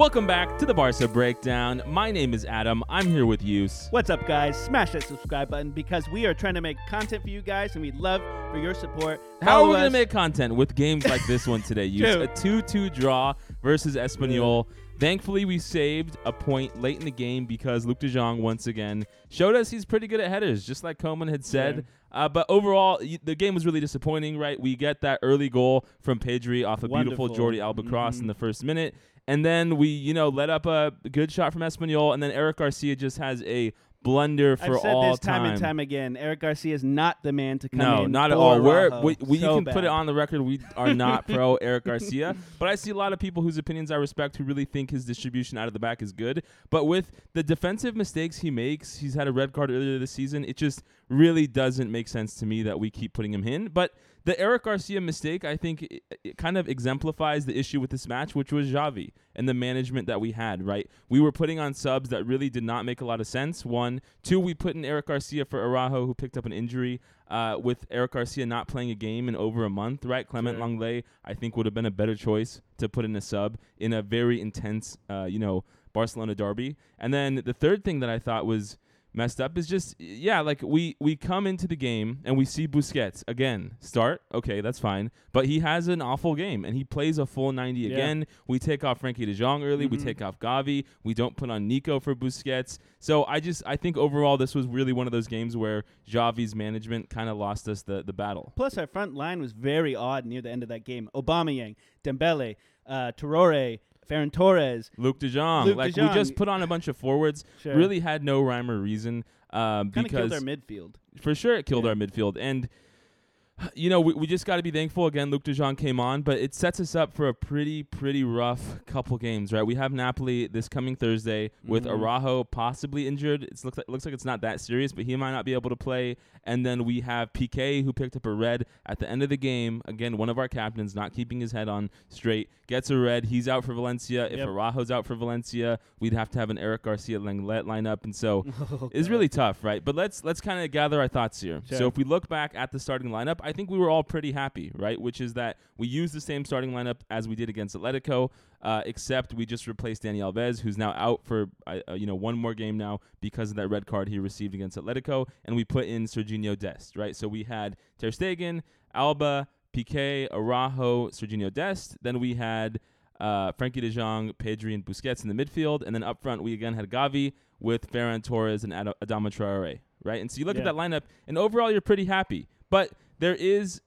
Welcome back to the Barca Breakdown. My name is Adam. I'm here with Use. What's up, guys? Smash that subscribe button because we are trying to make content for you guys, and we'd love for your support. How are we gonna make content with games like this one today? Use a 2-2 draw versus Espanyol. Thankfully, we saved a point late in the game because Luuk De Jong once again showed us he's pretty good at headers, just like Coleman had said. Uh, but overall, y- the game was really disappointing, right? We get that early goal from Pedri off a beautiful Jordi Alba cross Mhm. in the first minute. And then we, you know, let up a good shot from Espanyol, and then Eric Garcia just has a blunder for I've said all this time, and time again. Eric Garcia is not the man to come no, in. not at all. We're, we, we, So you can put it on the record. We are not pro Eric Garcia, but I see a lot of people whose opinions I respect who really think his distribution out of the back is good. But with the defensive mistakes he makes, he's had a red card earlier this season. It just really doesn't make sense to me that we keep putting him in. But the Eric Garcia mistake, I think, it, it kind of exemplifies the issue with this match, which was Xavi and the management that we had. Right, we were putting on subs that really did not make a lot of sense. One, two, we put in Eric Garcia for Araujo, who picked up an injury. Uh, with Eric Garcia not playing a game in over a month, right? Clement Sure. Lenglet, I think, would have been a better choice to put in a sub in a very intense, uh, you know, Barcelona derby. And then the third thing that I thought was messed up is just yeah like we we come into the game and we see Busquets again. Start? Okay that's fine. But he has an awful game and he plays a full 90 Yeah. again. We take off Frenkie de Jong early. We Mhm. take off Gavi. We don't put on Nico for Busquets. So I just I think overall this was really one of those games where Xavi's management kind of lost us the the battle. Plus, our front line was very odd near the end of that game. Aubameyang, Dembele, uh, Traore, Ferran Torres. Luuk de Jong Luuk de like we just put on a bunch of forwards Sure. really had no rhyme or reason um, kind of killed our midfield. for sure it killed Yeah. our midfield and you know we, we just got to be thankful again luuk de came on but it sets us up for a pretty pretty rough couple games right? We have napoli this coming thursday with Mhm. araujo possibly injured. It looks like, looks like it's not that serious but he might not be able to play. And then we have pk who picked up a red at the end of the game. Again one of our captains not keeping his head on straight gets a red. He's out for valencia. If Yep. araujo's out for valencia we'd have to have an eric garcia Lenglet lineup. And so Oh, it's really tough, right? But let's let's kind of gather our thoughts here. So if we look back at the starting lineup, I think we were all pretty happy, right? Which is that we used the same starting lineup as we did against Atletico, uh, except we just replaced Dani Alves, who's now out for uh, uh, you know one more game now because of that red card he received against Atletico, and we put in Serginho Dest, right? So we had Ter Stegen, Alba, Piqué, Araujo, Serginho Dest. Then we had uh, Frenkie De Jong, Pedri, and Busquets in the midfield, and then up front we again had Gavi with Ferran Torres and Ad- Adama Traore, right? And so you look Yeah. at that lineup, and overall you're pretty happy. But there is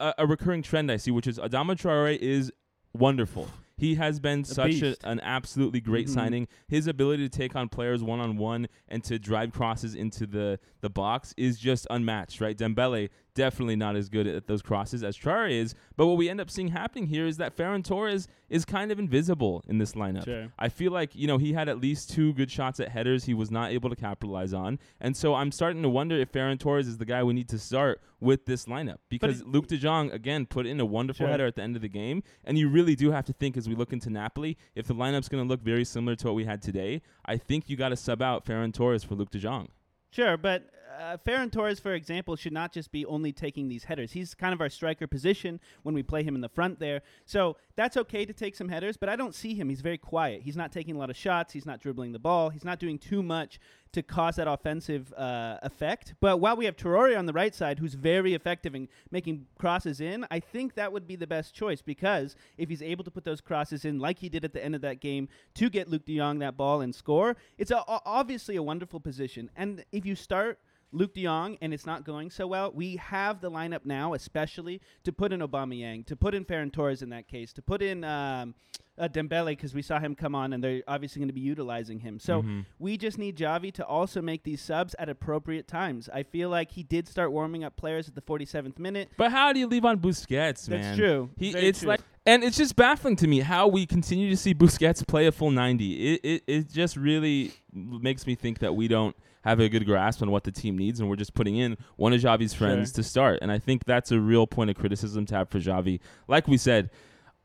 a, a recurring trend I see, which is Adama Traore is wonderful. He has been such a, an absolutely great Mhm. signing. His ability to take on players one on one and to drive crosses into the, the box is just unmatched, right? Dembele definitely not as good at those crosses as Traore is. But what we end up seeing happening here is that Ferran Torres is kind of invisible in this lineup. Sure. I feel like, you know, he had at least two good shots at headers he was not able to capitalize on. And so I'm starting to wonder if Ferran Torres is the guy we need to start with this lineup. Because Luuk de Jong, again, put in a wonderful Sure. header at the end of the game. And you really do have to think as we look into Napoli, if the lineup's going to look very similar to what we had today, I think you got to sub out Ferran Torres for Luuk de Jong. Sure, but uh, Ferran Torres, for example, should not just be only taking these headers. He's kind of our striker position when we play him in the front there. So that's okay to take some headers, but I don't see him. He's very quiet. He's not taking a lot of shots. He's not dribbling the ball. He's not doing too much to cause that offensive uh, effect. But while we have Traore on the right side, who's very effective in making crosses in, I think that would be the best choice because if he's able to put those crosses in like he did at the end of that game to get Luuk de Jong that ball and score, it's a, obviously a wonderful position. And if you start Luuk De Jong and it's not going so well, we have the lineup now, especially to put in Aubameyang, to put in Ferran Torres in that case, to put in um, uh, Dembele because we saw him come on and they're obviously going to be utilizing him. So Mhm. we just need Xavi to also make these subs at appropriate times. I feel like he did start warming up players at the 47th minute. But how do you leave on Busquets, man? That's true. He, Very it's true. like, and it's just baffling to me how we continue to see Busquets play a full 90. It, it, it just really makes me think that we don't have a good grasp on what the team needs, and we're just putting in one of Xavi's friends Sure. to start. And I think that's a real point of criticism to have for Xavi. Like we said,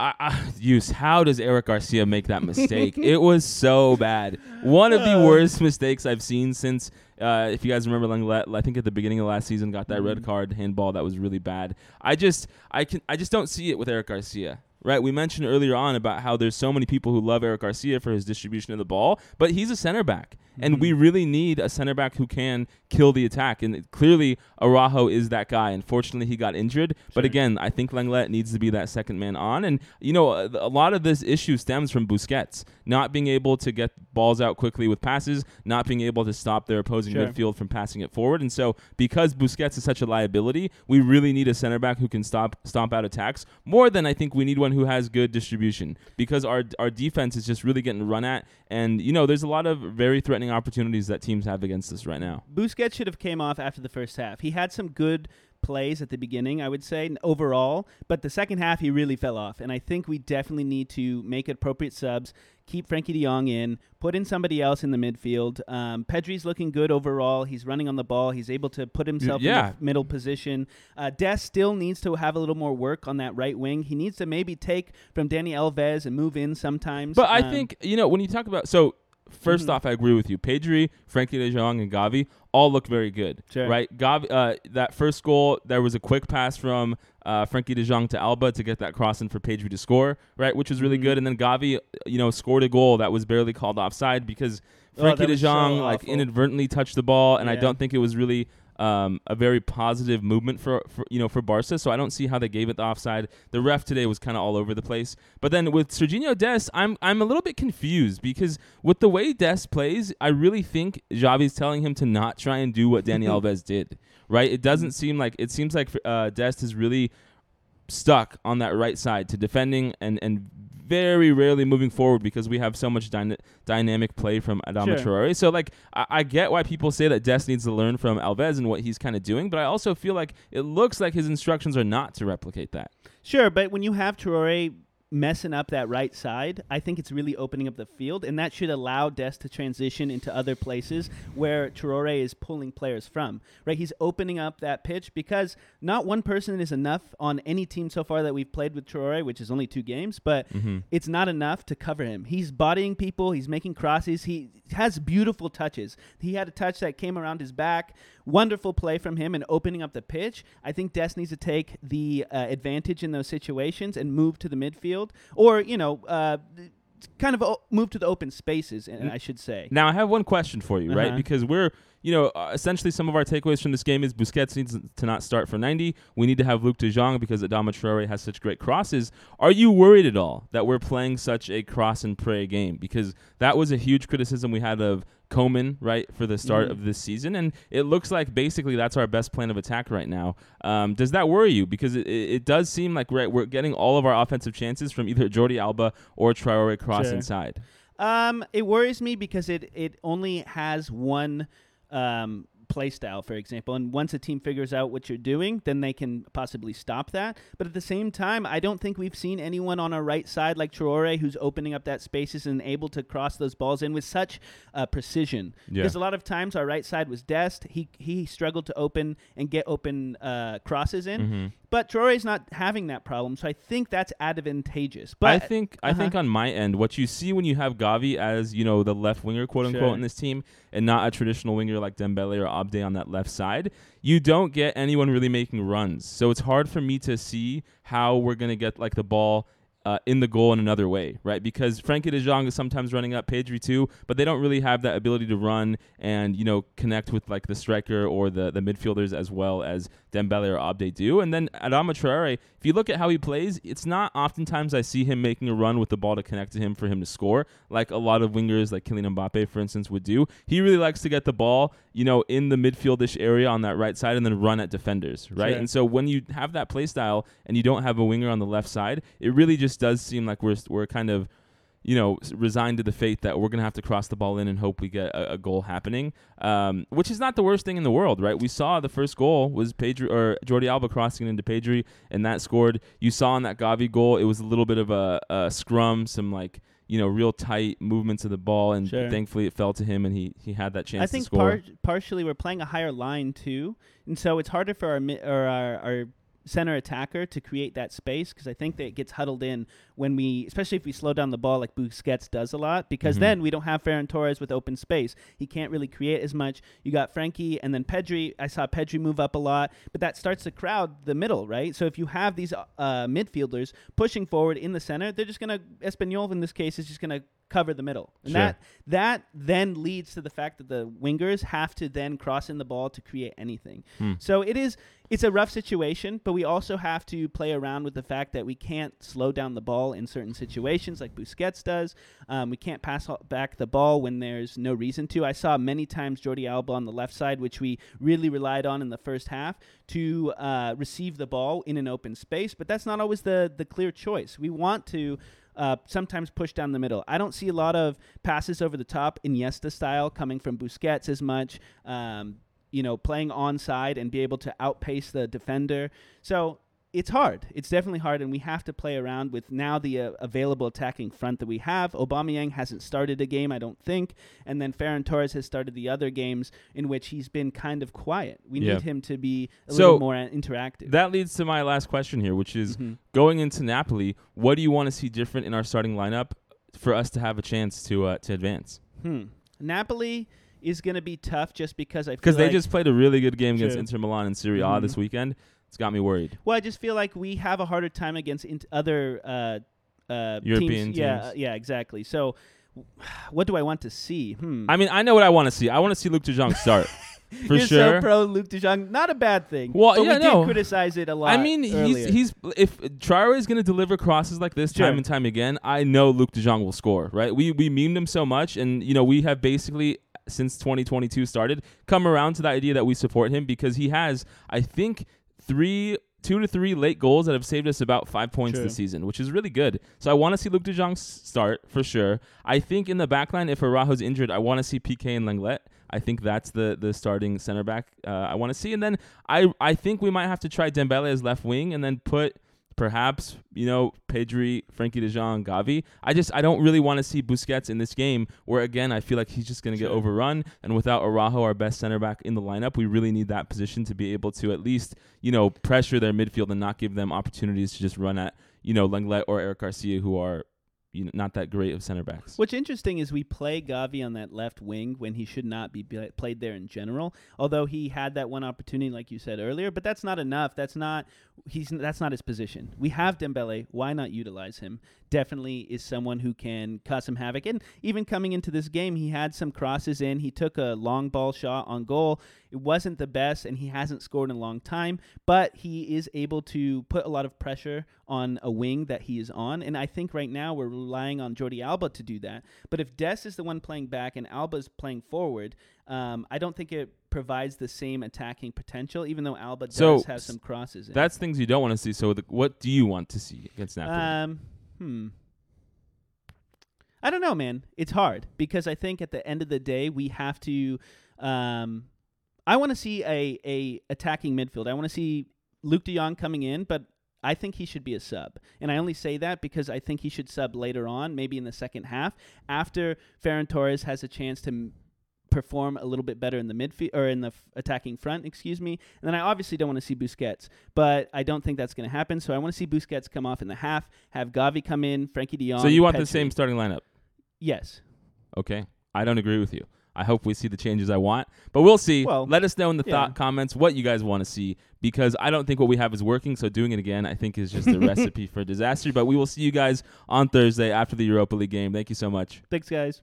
I, I, use how does Eric Garcia make that mistake? it was so bad. One of the Uh. worst mistakes I've seen since. Uh, if you guys remember, I think at the beginning of last season, got that red Mhm. card handball that was really bad. I just, I can, I just don't see it with Eric Garcia. right? We mentioned earlier on about how there's so many people who love Eric Garcia for his distribution of the ball, but he's a center back. And we Mhm. really need a center back who can kill the attack. And clearly, Araujo is that guy. Unfortunately, he got injured. But again, I think Lenglet needs to be that second man on. And, you know, a, a lot of this issue stems from Busquets not being able to get balls out quickly with passes, not being able to stop their opposing Sure. midfield from passing it forward. And so, because Busquets is such a liability, we really need a center back who can stop stomp out attacks more than I think we need one who has good distribution because our our defense is just really getting run at. And you know, there's a lot of very threatening opportunities that teams have against us right now. Busquets should have came off after the first half. He had some good plays at the beginning, I would say, overall, but the second half he really fell off. And I think we definitely need to make appropriate subs, keep Frenkie De Jong in, put in somebody else in the midfield. Um, Pedri's looking good overall. He's running on the ball. He's able to put himself in the middle position. Uh, Des still needs to have a little more work on that right wing. He needs to maybe take from Dani Alves and move in sometimes. But I Um, think you know when you talk about so. 1st Mhm. off, I agree with you. Pedri, Frenkie De Jong, and Gavi all look very good, Sure. right? Gavi, uh, that first goal, there was a quick pass from uh, Frenkie De Jong to Alba to get that cross in for Pedri to score, right? Which was really Mhm. good. And then Gavi, you know, scored a goal that was barely called offside because Oh, Frenkie that De was so Jong like awful. inadvertently touched the ball, and I don't think it was really um, a very positive movement for, for you know for Barca. So I don't see how they gave it the offside. The ref today was kind of all over the place. But then with Serginho Des, I'm I'm a little bit confused because with the way Des plays, I really think Xavi's telling him to not try and do what Dani Alves did. Right? It doesn't seem like it seems like uh, Dest is really stuck on that right side to defending and and very rarely moving forward because we have so much dyna- dynamic play from Adama Sure. Traore. So like I, I get why people say that Des needs to learn from Alves and what he's kind of doing, but I also feel like it looks like his instructions are not to replicate that. Sure, but when you have Traore messing up that right side, I think it's really opening up the field, and that should allow Des to transition into other places where Traore is pulling players from. Right, he's opening up that pitch because not one person is enough on any team so far that we've played with Traore, which is only two games, but Mm-hmm. it's not enough to cover him. He's bodying people. He's making crosses. He has beautiful touches. He had a touch that came around his back. Wonderful play from him and opening up the pitch. I think Des needs to take the uh, advantage in those situations and move to the midfield, or you know, uh, kind of o- move to the open spaces. And I should say, Now I have one question for you, right? Uh-huh. Because we're, you know, uh, essentially some of our takeaways from this game is Busquets needs to not start for 90. We need to have Luuk De Jong because Adama Traore has such great crosses. Are you worried at all that we're playing such a cross and pray game? Because that was a huge criticism we had of Koeman, right, for the start Mhm. of this season, and it looks like basically that's our best plan of attack right now. Um, does that worry you? Because it, it, it does seem like we're, we're getting all of our offensive chances from either Jordi Alba or Traore cross Sure. inside. Um, it worries me because it it only has one um play style, for example, and once a team figures out what you're doing, then they can possibly stop that. But at the same time, I don't think we've seen anyone on our right side like Traore who's opening up that spaces and able to cross those balls in with such uh, precision. Yeah. Because a lot of times our right side was Dest. He he struggled to open and get open uh, crosses in. Mm-hmm. But Traore's not having that problem, so I think that's advantageous. But I think I uh-huh. think on my end, what you see when you have Gavi as you know the left winger, quote unquote, Sure. in this team, and not a traditional winger like Dembele or Abde on that left side, you don't get anyone really making runs. So it's hard for me to see how we're gonna get like the ball. Uh, in the goal in another way, right? Because Frenkie De Jong is sometimes running up Pedri too, but they don't really have that ability to run and you know connect with like the striker or the the midfielders as well as Dembele or Abde do. And then Adama Traore, if you look at how he plays, it's not oftentimes I see him making a run with the ball to connect to him for him to score, like a lot of wingers like Kylian Mbappe, for instance, would do. He really likes to get the ball, you know, in the midfieldish area on that right side and then run at defenders, right? Sure. And so when you have that play style and you don't have a winger on the left side, it really just does seem like we're we're kind of you know, resigned to the fate that we're going to have to cross the ball in and hope we get a, a goal happening, um, which is not the worst thing in the world, right? We saw the first goal was Pedri or Jordi Alba crossing into Pedri, and that scored. You saw in that Gavi goal, it was a little bit of a, a scrum, some like you know, real tight movements of the ball, and Sure. thankfully it fell to him, and he he had that chance I to think par- partially we're playing a higher line too, and so it's harder for our mi- or our, our center attacker to create that space because I think that it gets huddled in when we, especially if we slow down the ball like Busquets does a lot, because Mhm. then we don't have Ferran Torres with open space. He can't really create as much. You got Frenkie and then Pedri. I saw Pedri move up a lot, but that starts to crowd the middle, right? So if you have these uh, midfielders pushing forward in the center, they're just gonna Espanyol in this case is just gonna cover the middle, and Sure. that that then leads to the fact that the wingers have to then cross in the ball to create anything. Hmm. So it is it's a rough situation, but we also have to play around with the fact that we can't slow down the ball in certain situations like Busquets does. Um, we can't pass back the ball when there's no reason to. I saw many times Jordi Alba on the left side, which we really relied on in the first half to uh, receive the ball in an open space, but that's not always the the clear choice. We want to uh, sometimes push down the middle. I don't see a lot of passes over the top, Iniesta style, coming from Busquets as much. Um, you know, playing onside and be able to outpace the defender. So it's hard. It's definitely hard, and we have to play around with now the uh, available attacking front that we have. Aubameyang hasn't started a game, I don't think, and then Ferran Torres has started the other games in which he's been kind of quiet. We Yeah. need him to be a So, little more uh, interactive. That leads to my last question here, which is Mhm. going into Napoli. What do you want to see different in our starting lineup for us to have a chance to uh, to advance? Hmm. Napoli is going to be tough just because I feel Because they like- just played a really good game against True. Inter Milan and Serie A Mhm. this weekend. It's got me worried. Well, I just feel like we have a harder time against int- other uh, uh, European teams. Yeah, teams. uh, yeah, exactly. So, what do I want to see? Hmm. I mean, I know what I want to see. I want to see Luuk De Jong start for You're sure. so pro Luuk De Jong. Not a bad thing. Well, but yeah, we no. did criticize it a lot. I mean, earlier. he's he's if Traore is going to deliver crosses like this Sure. time and time again, I know Luuk De Jong will score. Right? We we memed him so much, and you know we have basically since 2022 started come around to the idea that we support him because he has, I think, three. Two to three late goals that have saved us about five points True. this season, which is really good. So I want to see Luuk De Jong start for sure. I think in the back line, if Araujo's injured, I want to see PK and Lenglet. I think that's the the starting center back uh, I want to see, and then I I think we might have to try Dembele as left wing, and then put perhaps you know Pedri, Frenkie De Jong, Gavi. I just I don't really want to see Busquets in this game, where again I feel like he's just going to get overrun, and without Araujo, our best center back in the lineup, we really need that position to be able to at least you know pressure their midfield and not give them opportunities to just run at you know Lenglet or Eric Garcia, who are you know not that great of center backs. What's interesting is we play Gavi on that left wing when he should not be played there in general. Although he had that one opportunity, like you said earlier, but that's not enough. That's not he's that's not his position. We have Dembele. Why not utilize him? Definitely is someone who can cause some havoc. And even coming into this game, he had some crosses in. He took a long ball shot on goal. It wasn't the best, and he hasn't scored in a long time. But he is able to put a lot of pressure on a wing that he is on. And I think right now we're relying on Jordi Alba to do that. But if Des is the one playing back and Alba's playing forward, um, I don't think it provides the same attacking potential, even though Alba does So, have some crosses in. That's things you don't want to see. So the, what do you want to see against Napoli? Um, hmm. I don't know, man. It's hard because I think at the end of the day we have to. Um, I want to see a a attacking midfield. I want to see Luuk De Jong coming in, but I think he should be a sub. And I only say that because I think he should sub later on, maybe in the second half, after Ferran Torres has a chance to perform a little bit better in the midfield or in the f- attacking front, excuse me. And then I obviously don't want to see Busquets, but I don't think that's going to happen. So I want to see Busquets come off in the half, have Gavi come in, Frenkie De Jong. so you want the same starting lineup? Yes. Okay. I don't agree with you. I hope we see the changes I want, but we'll see. Well, Let us know in the yeah. thought comments what you guys want to see because I don't think what we have is working. So doing it again, I think, is just a recipe for disaster. But we will see you guys on Thursday after the Europa League game. Thank you so much. Thanks, guys.